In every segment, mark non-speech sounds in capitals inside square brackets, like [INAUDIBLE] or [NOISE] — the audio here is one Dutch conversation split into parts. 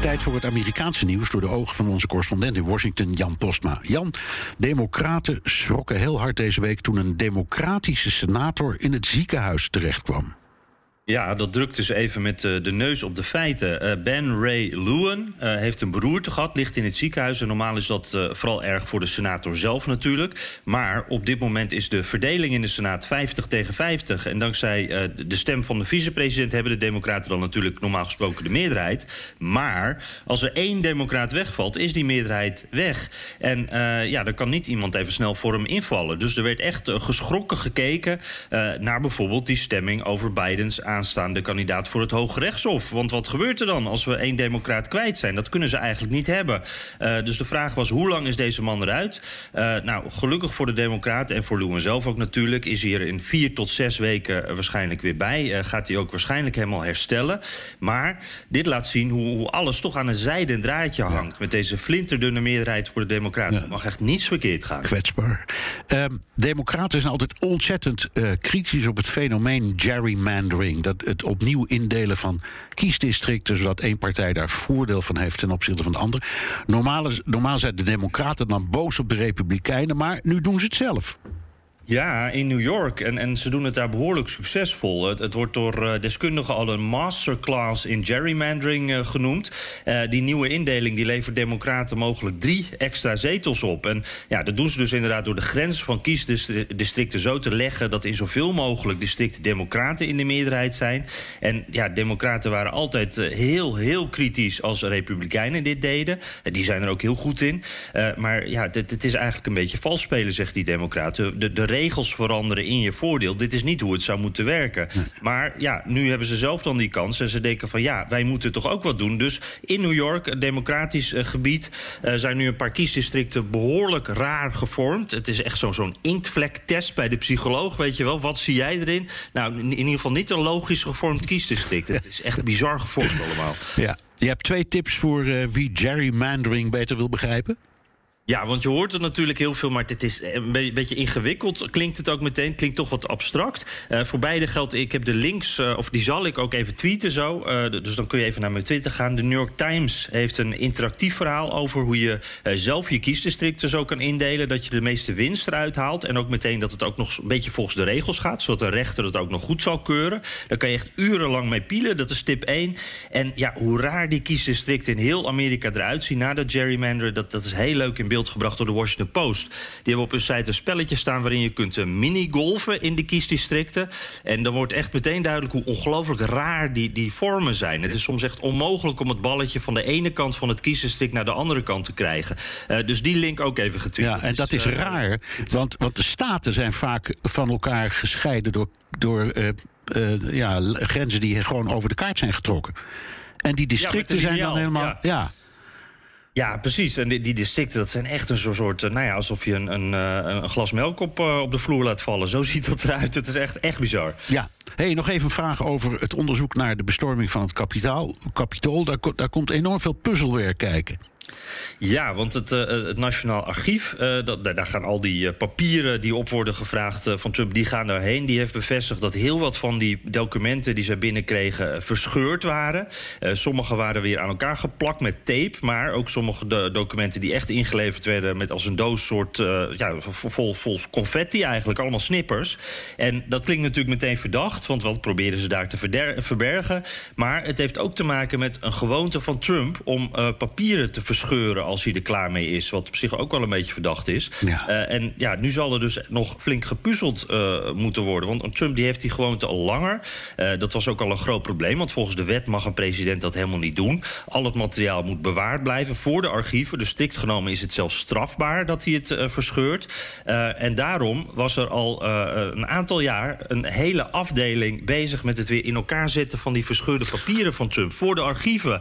Tijd voor het Amerikaanse nieuws door de ogen van onze correspondent in Washington, Jan Postma. Jan, democraten schrokken heel hard deze week toen een democratische senator in het ziekenhuis terechtkwam. Ja, dat drukt dus even met uh, de neus op de feiten. Uh, ben Ray Lewin uh, heeft een beroerte gehad, ligt in het ziekenhuis. En normaal is dat vooral erg voor de senator zelf natuurlijk. Maar op dit moment is de verdeling in de Senaat 50 tegen 50. En dankzij de stem van de vicepresident hebben de Democraten dan natuurlijk normaal gesproken de meerderheid. Maar als er één Democraat wegvalt, is die meerderheid weg. En ja, dan kan niet iemand even snel voor hem invallen. Dus er werd echt geschrokken gekeken naar bijvoorbeeld die stemming over Bidens aan aanstaande kandidaat voor het Hoge Rechtshof. Want wat gebeurt er dan als we één democraat kwijt zijn? Dat kunnen ze eigenlijk niet hebben. Uh, dus de vraag was, hoe lang is deze man eruit? Uh, nou, gelukkig voor de democraten en voor Lewin zelf ook natuurlijk... is hij er in vier tot zes weken waarschijnlijk weer bij. Uh, gaat hij ook waarschijnlijk helemaal herstellen. Maar dit laat zien hoe, hoe alles toch aan een zijden draadje hangt... Ja. met deze flinterdunne meerderheid voor de democraten. Ja. mag echt niets verkeerd gaan. Kwetsbaar. Um, democraten zijn altijd ontzettend kritisch op het fenomeen gerrymandering dat het opnieuw indelen van kiesdistricten, zodat één partij daar voordeel van heeft ten opzichte van de andere. Normaal, normaal zijn de Democraten dan boos op de Republikeinen, maar nu doen ze het zelf. Ja, in New York. En, en ze doen het daar behoorlijk succesvol. Het, wordt door uh, deskundigen al een masterclass in gerrymandering uh, genoemd. Uh, die nieuwe indeling die levert democraten mogelijk drie extra zetels op. En ja, dat doen ze dus inderdaad door de grens van kiesdistricten zo te leggen... dat in zoveel mogelijk districten democraten in de meerderheid zijn. En ja, democraten waren altijd heel, heel kritisch als republikeinen dit deden. die zijn er ook heel goed in. maar ja, het, het is eigenlijk een beetje vals spelen, zegt die democraten. De, de regels veranderen in je voordeel. Dit is niet hoe het zou moeten werken. Maar ja, nu hebben ze zelf dan die kans. En ze denken van ja, wij moeten toch ook wat doen. Dus in New York, een democratisch uh, gebied, uh, zijn nu een paar kiesdistricten behoorlijk raar gevormd. Het is echt zo'n zo'n inktvlektest bij de psycholoog. Weet je wel, wat zie jij erin? Nou, in, in ieder geval niet een logisch gevormd kiesdistrict. Het is echt bizar gevormd allemaal. Ja. Je hebt twee tips voor uh, wie gerrymandering beter wil begrijpen. Ja, want je hoort het natuurlijk heel veel, maar het is een beetje ingewikkeld. Klinkt het ook meteen, klinkt toch wat abstract. Uh, voor beide geldt, ik heb de links, uh, of die zal ik ook even tweeten zo. Dus dan kun je even naar mijn Twitter gaan. De New York Times heeft een interactief verhaal over hoe je zelf je kiesdistricten zo kan indelen. Dat je de meeste winst eruit haalt. En ook meteen dat het ook nog een beetje volgens de regels gaat. Zodat de rechter het ook nog goed zal keuren. Daar kan je echt urenlang mee pielen. Dat is tip 1. En ja, hoe raar die kiesdistricten in heel Amerika eruit zien na dat gerrymander, dat, dat is heel leuk in beeld gebracht door de Washington Post. Die hebben op hun site een spelletje staan waarin je kunt mini-golfen in de kiesdistricten. En dan wordt echt meteen duidelijk hoe ongelooflijk raar die, die vormen zijn. Het is soms echt onmogelijk om het balletje van de ene kant van het kiesdistrict naar de andere kant te krijgen. Uh, dus die link ook even getwitterd. Ja, en dat is uh, raar, want, want de staten zijn vaak van elkaar gescheiden door, door uh, ja, grenzen die gewoon over de kaart zijn getrokken. En die districten ja, zijn dan helemaal. ja. ja. Ja, precies. En die, die, districten, dat zijn echt een soort... nou ja, alsof je een, een, een glas melk op, uh, op de vloer laat vallen. Zo [LAUGHS] ziet dat eruit. Het is echt, echt bizar. Ja. Hey, nog even een vraag over het onderzoek naar de bestorming van het kapitaal, kapitool. Daar, daar komt enorm veel puzzelwerk kijken. Ja, want het, uh, het Nationaal Archief, uh, dat, daar gaan al die uh, papieren die op worden gevraagd van Trump, die gaan daarheen. Die heeft bevestigd dat heel wat van die documenten die zij binnenkregen verscheurd waren. sommige waren weer aan elkaar geplakt met tape, maar ook sommige de documenten die echt ingeleverd werden met als een doos soort ja, vol, vol confetti eigenlijk, allemaal snippers. En dat klinkt natuurlijk meteen verdacht, want wat proberen ze daar te verbergen? Maar het heeft ook te maken met een gewoonte van Trump om papieren te verscheuren als hij er klaar mee is. Wat op zich ook wel een beetje verdacht is. Ja. Uh, en ja, nu zal er dus nog flink gepuzzeld uh, moeten worden. Want Trump die heeft die gewoonte al langer. Uh, dat was ook al een groot probleem. Want volgens de wet mag een president dat helemaal niet doen. Al het materiaal moet bewaard blijven voor de archieven. Dus strikt genomen is het zelfs strafbaar dat hij het verscheurt. en daarom was er al een aantal jaar een hele afdeling bezig met het weer in elkaar zetten van die verscheurde papieren van Trump. Voor de archieven.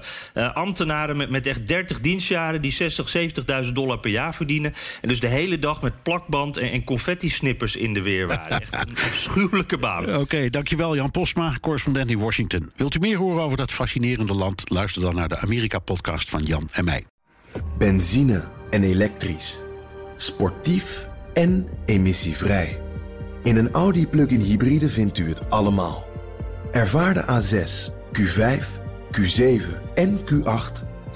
ambtenaren met, met echt 30 dienst dienstjaren die 60, 70.000 dollar per jaar verdienen. En dus de hele dag met plakband en, en confetti-snippers in de weer waren. Echt een [LAUGHS] afschuwelijke baan. Oké, dankjewel Jan Posma, correspondent in Washington. Wilt u meer horen over dat fascinerende land? Luister dan naar de Amerika-podcast van Jan en mij. Benzine en elektrisch. Sportief en emissievrij. In een Audi plug-in hybride vindt u het allemaal. Ervaar de A6, Q5, Q7 en Q8